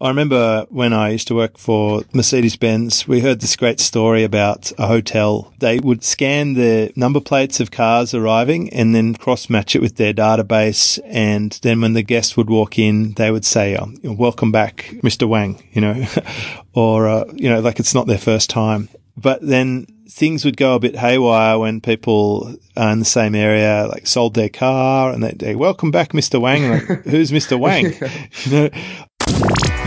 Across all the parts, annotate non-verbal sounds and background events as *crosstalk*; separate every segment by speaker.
Speaker 1: I remember when I used to work for Mercedes Benz, we heard this great story about a hotel. They would scan the number plates of cars arriving and then cross match it with their database. And then when the guest would walk in, they would say, oh, welcome back, Mr. Wang, *laughs* you know, or, uh, you know, like it's not their first time. But then things would go a bit haywire when people are in the same area like sold their car and they, welcome back Mr. Wang. Like, Who's Mr. Wang? *laughs* you know,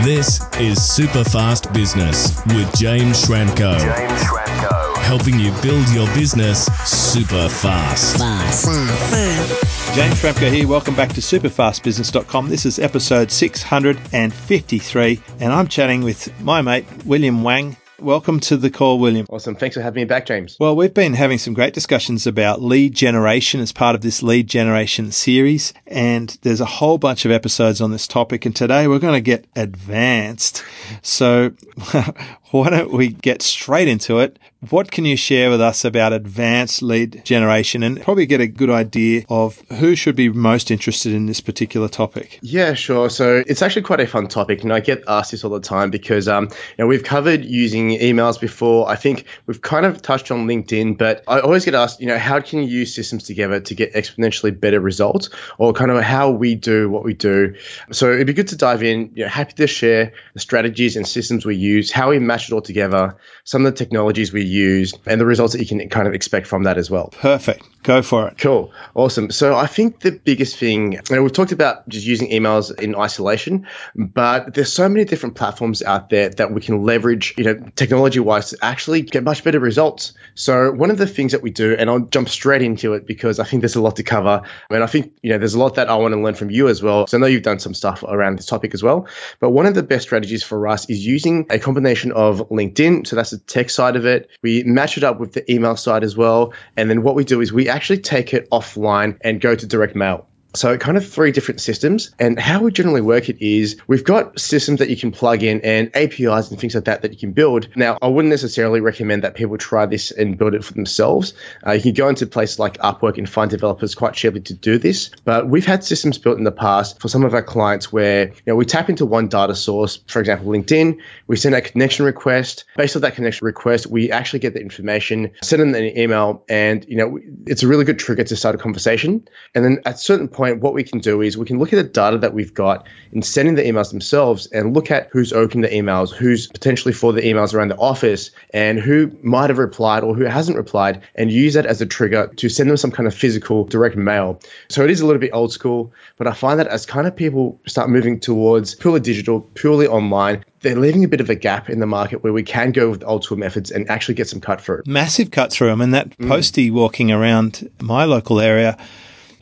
Speaker 2: this is Super Fast Business with James Schramko. James Schramko. Helping you build your business super fast. Fast,
Speaker 1: fast, James Schramko here. Welcome back to superfastbusiness.com. This is episode 653, and I'm chatting with my mate, William Wang. Welcome to the call, William.
Speaker 3: Awesome. Thanks for having me back, James.
Speaker 1: Well, we've been having some great discussions about lead generation as part of this lead generation series, and there's a whole bunch of episodes on this topic. And today we're going to get advanced. So, *laughs* why don't we get straight into it? What can you share with us about advanced lead generation and probably get a good idea of who should be most interested in this particular topic?
Speaker 3: Yeah, sure. So it's actually quite a fun topic, and I get asked this all the time because um, you know we've covered using emails before. I think we've kind of touched on LinkedIn, but I always get asked, you know, how can you use systems together to get exponentially better results, or kind of how we do what we do. So it'd be good to dive in. You know, happy to share the strategies and systems we use, how we match it all together, some of the technologies we use and the results that you can kind of expect from that as well.
Speaker 1: Perfect. Go for it.
Speaker 3: Cool. Awesome. So I think the biggest thing, and we've talked about just using emails in isolation, but there's so many different platforms out there that we can leverage, you know, technology wise to actually get much better results. So one of the things that we do, and I'll jump straight into it because I think there's a lot to cover. And I think, you know, there's a lot that I want to learn from you as well. So I know you've done some stuff around this topic as well. But one of the best strategies for us is using a combination of LinkedIn. So that's the tech side of it. We match it up with the email side as well. And then what we do is we actually take it offline and go to direct mail. So kind of three different systems. And how we generally work it is we've got systems that you can plug in and APIs and things like that that you can build. Now, I wouldn't necessarily recommend that people try this and build it for themselves. Uh, you can go into places like Upwork and find developers quite cheaply to do this. But we've had systems built in the past for some of our clients where, you know, we tap into one data source, for example, LinkedIn, we send a connection request. Based on that connection request, we actually get the information, send them an email, and, you know, it's a really good trigger to start a conversation. And then at certain point, point, what we can do is we can look at the data that we've got in sending the emails themselves and look at who's opened the emails, who's potentially for the emails around the office, and who might have replied or who hasn't replied, and use that as a trigger to send them some kind of physical direct mail. So it is a little bit old school, but I find that as kind of people start moving towards purely digital, purely online, they're leaving a bit of a gap in the market where we can go with old school methods and actually get some cut through.
Speaker 1: Massive cut through. I mean, that mm. postie walking around my local area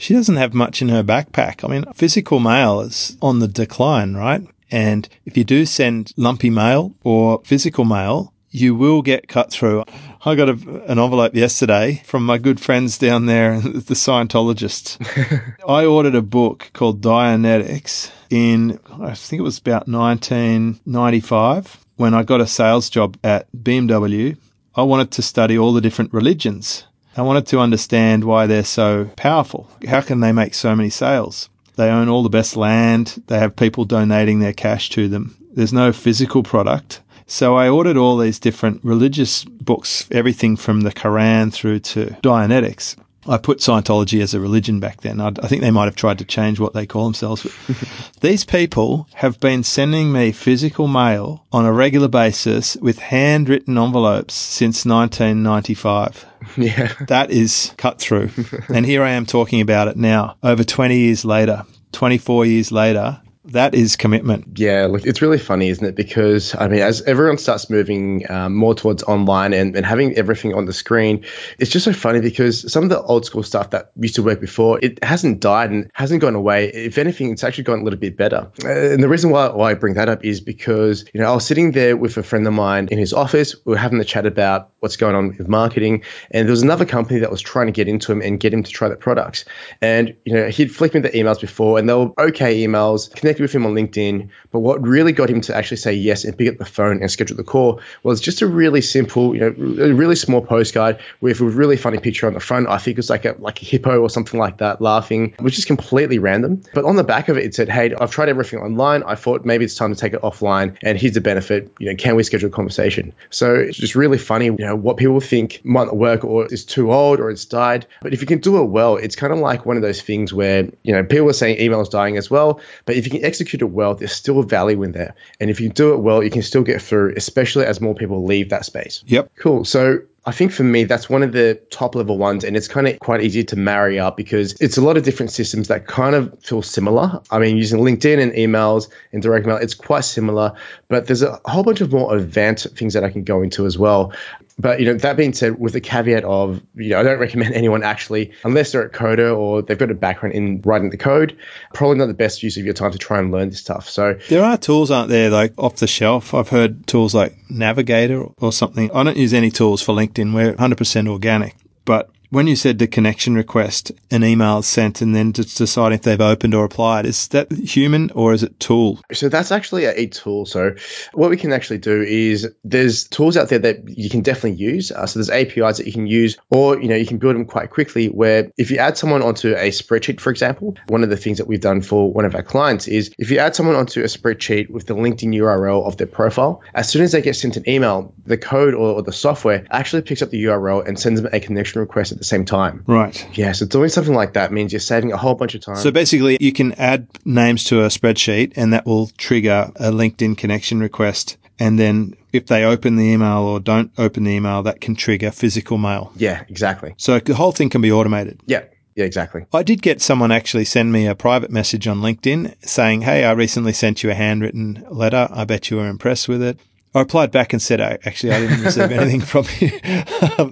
Speaker 1: she doesn't have much in her backpack. I mean, physical mail is on the decline, right? And if you do send lumpy mail or physical mail, you will get cut through. I got a, an envelope yesterday from my good friends down there, *laughs* the Scientologists. *laughs* I ordered a book called Dianetics in, I think it was about 1995 when I got a sales job at BMW. I wanted to study all the different religions I wanted to understand why they're so powerful. How can they make so many sales? They own all the best land. They have people donating their cash to them. There's no physical product. So I ordered all these different religious books, everything from the Quran through to Dianetics. I put Scientology as a religion back then. I, I think they might have tried to change what they call themselves. *laughs* these people have been sending me physical mail on a regular basis with handwritten envelopes since 1995. *laughs*
Speaker 3: Yeah.
Speaker 1: That is cut through. *laughs* and here I am talking about it now, over 20 years later, 24 years later, that is commitment.
Speaker 3: Yeah, look, it's really funny, isn't it? Because, I mean, as everyone starts moving um, more towards online and, and having everything on the screen, it's just so funny because some of the old school stuff that used to work before, it hasn't died and hasn't gone away. If anything, it's actually gone a little bit better. Uh, and the reason why, why I bring that up is because, you know, I was sitting there with a friend of mine in his office. We were having the chat about what's going on with marketing. And there was another company that was trying to get into him and get him to try the products. And, you know, he'd flicked me the emails before and they were okay emails connected with him on LinkedIn. But what really got him to actually say yes and pick up the phone and schedule the call was just a really simple, you know, a really small postcard with a really funny picture on the front. I think it was like a like a hippo or something like that laughing, which is completely random. But on the back of it, it said, "Hey, I've tried everything online. I thought maybe it's time to take it offline, and here's the benefit. You know, can we schedule a conversation?" So it's just really funny, you know, what people think might not work or is too old or it's died. But if you can do it well, it's kind of like one of those things where you know people are saying email is dying as well, but if you can execute it well, there's still value in there, and if you do it well, you can still get through, especially as more people leave that space.
Speaker 1: Yep.
Speaker 3: Cool. So I think for me, that's one of the top level ones, and it's kind of quite easy to marry up because it's a lot of different systems that kind of feel similar. I mean, using LinkedIn and emails and direct mail, it's quite similar, but there's a whole bunch of more advanced things that I can go into as well. But you know, that being said, with the caveat of you know, I don't recommend *laughs* anyone actually, unless they're a coder or they've got a background in writing the code, probably not the best use of your time to try and learn this stuff. So
Speaker 1: there are tools, aren't there, like off the shelf? I've heard tools like Navigator or something. I don't use any tools for LinkedIn. We're 100% organic, but when you said the connection request, an email sent and then to decide if they've opened or applied, is that human or is it tool?
Speaker 3: So that's actually a, tool. So what we can actually do is there's tools out there that you can definitely use. Uh, so there's APIs that you can use, or you know you can build them quite quickly. Where if you add someone onto a spreadsheet, for example, one of the things that we've done for one of our clients is if you add someone onto a spreadsheet with the LinkedIn URL of their profile, as soon as they get sent an email, the code or, or the software actually picks up the URL and sends them a connection request the same time.
Speaker 1: Right.
Speaker 3: Yeah. So doing something like that means you're saving a whole bunch of time.
Speaker 1: So basically, you can add names to a spreadsheet and that will trigger a LinkedIn connection request. And then if they open the email or don't open the email, that can trigger physical mail.
Speaker 3: Yeah, exactly.
Speaker 1: So the whole thing can be automated.
Speaker 3: Yeah. Yeah, exactly.
Speaker 1: I did get someone actually send me a private message on LinkedIn saying, Hey, I recently sent you a handwritten letter. I bet you were impressed with it. I replied back and said, actually, I didn't receive anything from you. *laughs*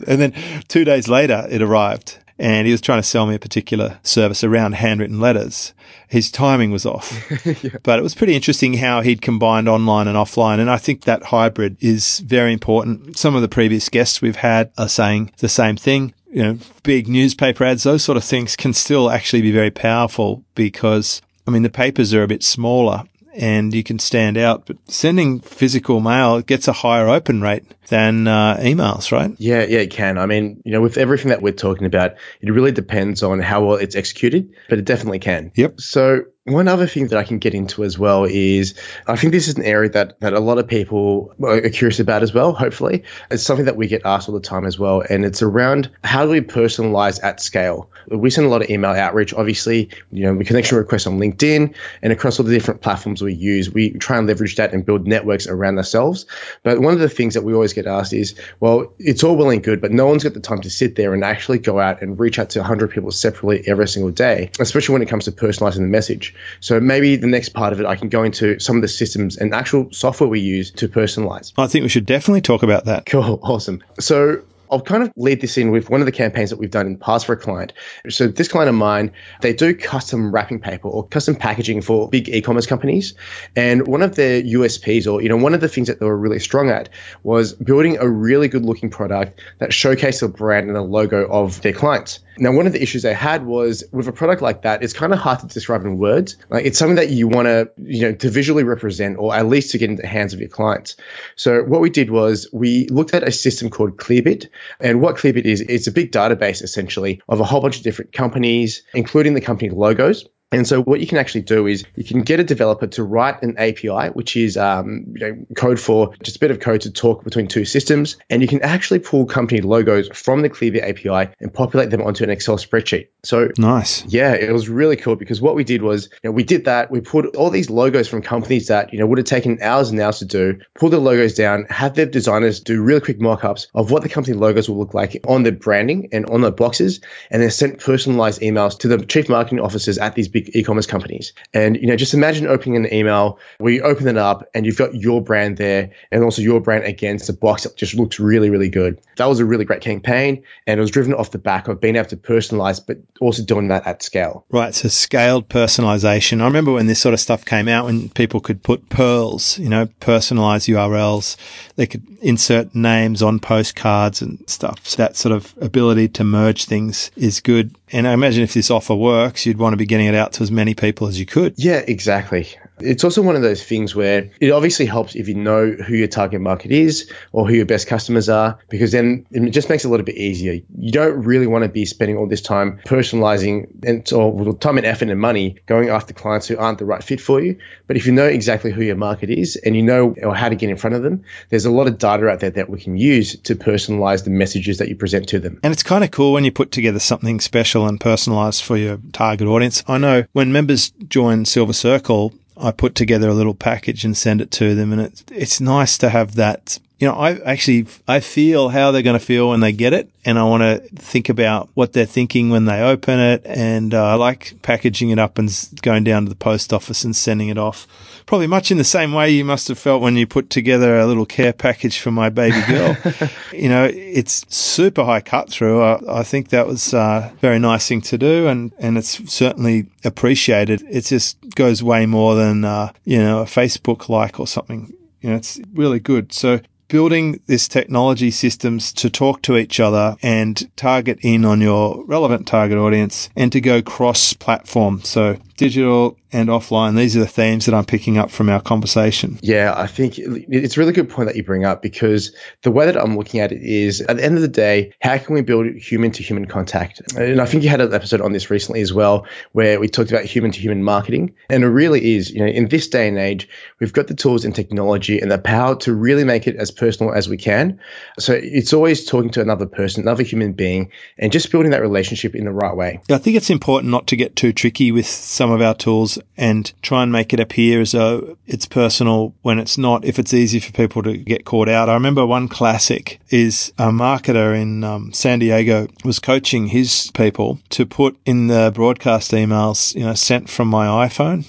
Speaker 1: and then two days later, it arrived and he was trying to sell me a particular service around handwritten letters. His timing was off, *laughs* yeah. but it was pretty interesting how he'd combined online and offline. And I think that hybrid is very important. Some of the previous guests we've had are saying the same thing. You know, big newspaper ads, those sort of things can still actually be very powerful because I mean, the papers are a bit smaller and you can stand out. But sending physical mail gets a higher open rate than uh, emails, right?
Speaker 3: Yeah, yeah, it can. I mean, you know, with everything that we're talking about, it really depends on how well it's executed, but it definitely can.
Speaker 1: Yep.
Speaker 3: So one other thing that I can get into as well is I think this is an area that, that a lot of people are curious about as well, hopefully. It's something that we get asked all the time as well. And it's around how do we personalize at scale? We send a lot of email outreach, obviously, you know, we connection requests on LinkedIn and across all the different platforms we use. We try and leverage that and build networks around ourselves. But one of the things that we always get asked is, well, it's all well and good, but no one's got the time to sit there and actually go out and reach out to 100 people separately every single day, especially when it comes to personalizing the message. So maybe the next part of it, I can go into some of the systems and actual software we use to personalize.
Speaker 1: I think we should definitely talk about that.
Speaker 3: Cool. *laughs* Awesome. So I'll kind of lead this in with one of the campaigns that we've done in the past for a client. So this client of mine, they do custom wrapping paper or custom packaging for big e-commerce companies. And one of their USPs or, you know, one of the things that they were really strong at was building a really good looking product that showcased the brand and the logo of their clients. Now, one of the issues they had was with a product like that, it's kind of hard to describe in words. Like it's something that you want to, you know, to visually represent or at least to get into the hands of your clients. So what we did was we looked at a system called Clearbit. And what Clearbit is, it's a big database essentially of a whole bunch of different companies, including the company logos. And so what you can actually do is you can get a developer to write an API, which is um, you know, code for just a bit of code to talk between two systems. And you can actually pull company logos from the Clearbit API and populate them onto an Excel spreadsheet. So
Speaker 1: nice.
Speaker 3: Yeah, it was really cool because what we did was you know, we did that. We put all these logos from companies that you know would have taken hours and hours to do, pull the logos down, have their designers do really quick mock-ups of what the company logos will look like on the branding and on the boxes, and then sent personalized emails to the chief marketing officers at these big big e-commerce companies. And you know, just imagine opening an email where you open it up and you've got your brand there and also your brand against a box that just looks really, really good. That was a really great campaign and it was driven off the back of being able to personalize, but also doing that at scale.
Speaker 1: Right. So scaled personalization. I remember when this sort of stuff came out when people could put PURLs, you know, personalized URLs. They could insert names on postcards and stuff. So that sort of ability to merge things is good. And I imagine if this offer works, you'd want to be getting it out to as many people as you could.
Speaker 3: Yeah, exactly. It's also one of those things where it obviously helps if you know who your target market is or who your best customers are, because then it just makes it a little bit easier. You don't really want to be spending all this time personalizing and or time and effort and money going after clients who aren't the right fit for you. But if you know exactly who your market is and you know or how to get in front of them, there's a lot of data out there that we can use to personalize the messages that you present to them.
Speaker 1: And it's kind of cool when you put together something special and personalized for your target audience. I know when members join Silver Circle, I put together a little package and send it to them. And it's, it's nice to have that. You know, I actually, I feel how they're going to feel when they get it. And I want to think about what they're thinking when they open it. And uh, I like packaging it up and going down to the post office and sending it off. Probably much in the same way you must have felt when you put together a little care package for my baby girl. *laughs* you know, it's super high cut through. I, I think that was a uh, very nice thing to do. And, and it's certainly appreciated. It just goes way more than, uh, you know, a Facebook like or something. You know, it's really good. So building this technology systems to talk to each other and target in on your relevant target audience and to go cross platform. So digital and offline. These are the themes that I'm picking up from our conversation.
Speaker 3: Yeah, I think it's a really good point that you bring up because the way that I'm looking at it is at the end of the day, how can we build human to human contact? And I think you had an episode on this recently as well, where we talked about human to human marketing. And it really is, you know, in this day and age, we've got the tools and technology and the power to really make it as personal as we can. So it's always talking to another person, another human being, and just building that relationship in the right way.
Speaker 1: I think it's important not to get too tricky with some of our tools and try and make it appear as though it's personal when it's not, if it's easy for people to get caught out. I remember one classic is a marketer in um, San Diego was coaching his people to put in the broadcast emails, you know, sent from my iPhone.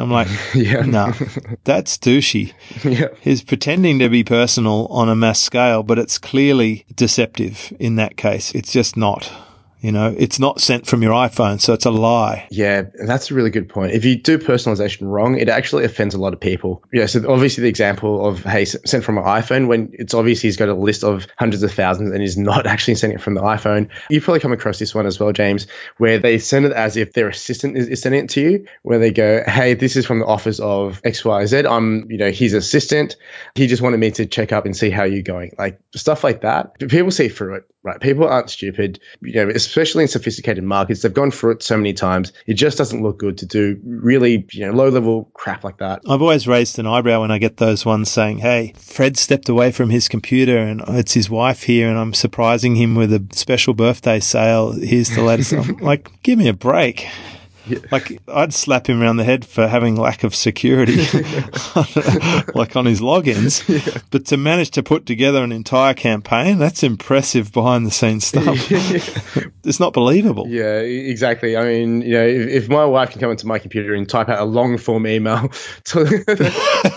Speaker 1: I'm like, *laughs* yeah. *laughs* no, that's douchey. *laughs* Yeah. He's pretending to be personal on a mass scale, but it's clearly deceptive in that case. It's just not. You know, it's not sent from your iPhone, so it's a lie.
Speaker 3: Yeah, that's a really good point. If you do personalization wrong, it actually offends a lot of people. Yeah, so obviously the example of, hey, sent from an iPhone, when it's obviously he's got a list of hundreds of thousands and he's not *laughs* actually sending it from the iPhone. You've probably come across this one as well, James, where they send it as if their assistant is, is sending it to you, where they go, hey, this is from the office of XYZ. I'm, you know, his assistant. He just wanted me to check up and see how you're going. Like stuff like that. People see through it right? People aren't stupid, you know, especially in sophisticated markets. They've gone through it so many times. It just doesn't look good to do really, you know, low level crap like that.
Speaker 1: I've always raised an eyebrow when I get those ones saying, Hey, Fred stepped away from his computer and it's his wife here and I'm surprising him with a special birthday sale. Here's the latest. *laughs* Like, give me a break. Yeah. *laughs* Like I'd slap him around the head for having lack of security, *laughs* like on his logins. *laughs* Yeah. But to manage to put together an entire campaign, that's impressive behind the scenes stuff. Yeah. it's not believable.
Speaker 3: Yeah, exactly. I mean, you know, if, if, my wife can come into my computer and type out a long form email, to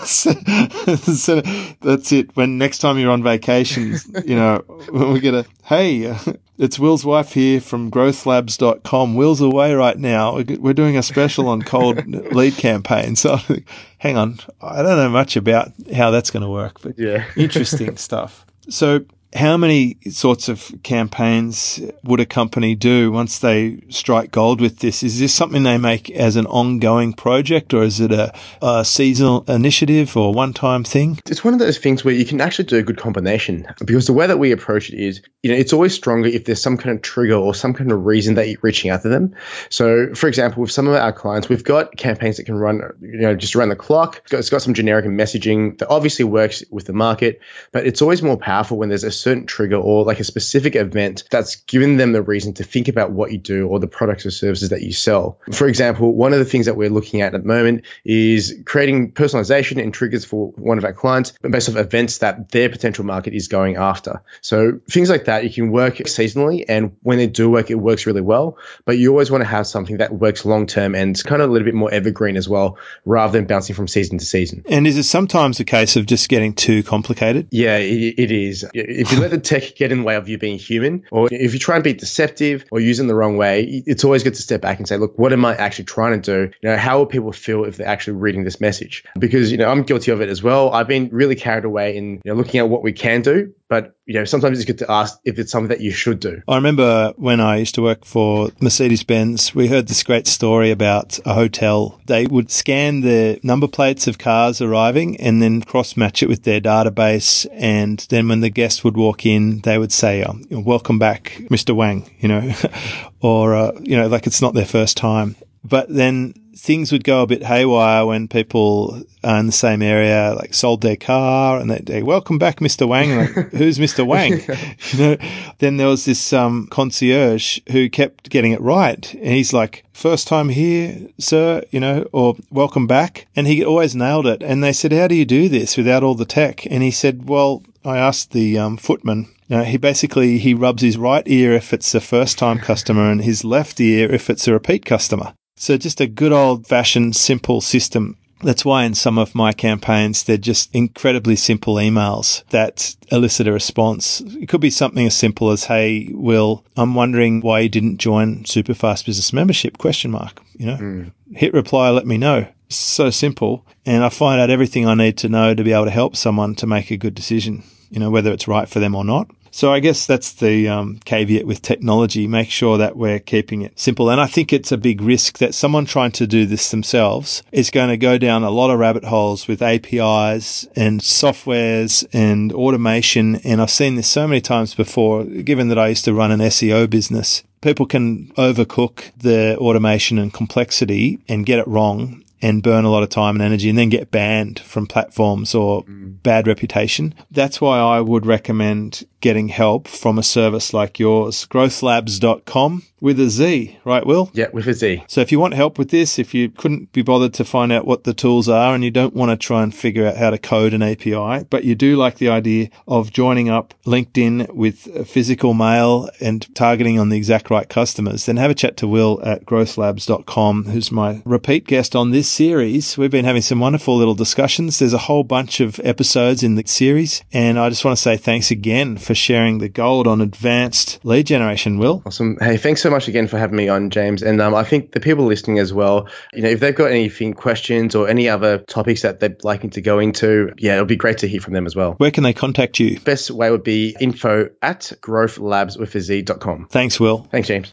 Speaker 1: so that's it. When next time you're on vacation, you know, when we get a hey. Uh, It's Will's wife here from growthlabz.com. Will's away right now. We're doing a special on cold *laughs* lead campaigns. So *laughs* hang on. I don't know much about how that's going to work, but yeah, interesting stuff. So how many sorts of campaigns would a company do once they strike gold with this? Is this something they make as an ongoing project or is it a, a seasonal initiative or one time thing?
Speaker 3: It's one of those things where you can actually do a good combination because the way that we approach it is, you know, it's always stronger if there's some kind of trigger or some kind of reason that you're reaching out to them. So, for example, with some of our clients, we've got campaigns that can run, you know, just around the clock. It's got, it's got some generic messaging that obviously works with the market, but it's always more powerful when there's a certain trigger or like a specific event that's given them the reason to think about what you do or the products or services that you sell. For example, one of the things that we're looking at at the moment is creating personalization and triggers for one of our clients based off events that their potential market is going after. So things like that, you can work seasonally and when they do work, it works really well, but you always want to have something that works long term and kind of a little bit more evergreen as well, rather than bouncing from season to season.
Speaker 1: And is it sometimes a case of just getting too complicated?
Speaker 3: Yeah, it, it is. If you let the tech get in the way of you being human, or if you try and be deceptive or use them the wrong way, it's always good to step back and say, look, what am I actually trying to do? You know, how will people feel if they're actually reading this message? Because, you know, I'm guilty of it as well. I've been really carried away in you know, looking at what we can do but you know, sometimes it's good to ask if it's something that you should do.
Speaker 1: I remember when I used to work for Mercedes Benz, we heard this great story about a hotel. They would scan the number plates of cars arriving and then cross match it with their database. And then when the guest would walk in, they would say, oh, welcome back, Mr. Wang, you know, *laughs* or, uh, you know, like it's not their first time. But then things would go a bit haywire when people are in the same area like sold their car and they'd say, welcome back Mr. Wang. Like, *laughs* who's Mr. Wang? *laughs* You know? Then there was this um, concierge who kept getting it right. And he's like first time here sir you know or welcome back. And he always nailed it. And they said how do you do this without all the tech? And he said well I asked the um, footman. Know, he basically he rubs his right ear if it's a first time customer and his left ear if it's a repeat customer. So just a good old fashioned simple system. That's why in some of my campaigns, they're just incredibly simple emails that elicit a response. It could be something as simple as, Hey, Will, I'm wondering why you didn't join Superfast Business Membership question mark, you know, mm. hit reply, let me know. So simple. And I find out everything I need to know to be able to help someone to make a good decision, you know, whether it's right for them or not. So I guess that's the um, caveat with technology. Make sure that we're keeping it simple. And I think it's a big risk that someone trying to do this themselves is going to go down a lot of rabbit holes with APIs and softwares and automation. And I've seen this so many times before, given that I used to run an SEO business. People can overcook the automation and complexity and get it wrong and burn a lot of time and energy and then get banned from platforms or mm. bad reputation. That's why I would recommend getting help from a service like yours, growthlabz.com with a Z, right, Will?
Speaker 3: Yeah, with a Z.
Speaker 1: So if you want help with this, if you couldn't be bothered to find out what the tools are and you don't want to try and figure out how to code an API, but you do like the idea of joining up LinkedIn with physical mail and targeting on the exact right customers, then have a chat to Will at growthlabz.com, who's my repeat guest on this series. We've been having some wonderful little discussions. There's a whole bunch of episodes in the series, and I just want to say thanks again for sharing the gold on advanced lead generation, Will.
Speaker 3: Awesome. Hey, thanks so much again for having me on, James. And um, I think the people listening as well, you know, if they've got anything, questions or any other topics that they'd like to go into, yeah, it'll be great to hear from them as well.
Speaker 1: Where can they contact you?
Speaker 3: Best way would be info at growthlabswithaz.com.
Speaker 1: Thanks, Will.
Speaker 3: Thanks, James.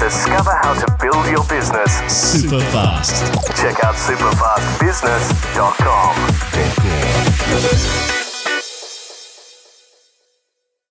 Speaker 2: Discover how to build your business super fast. Check out superfastbusiness.com.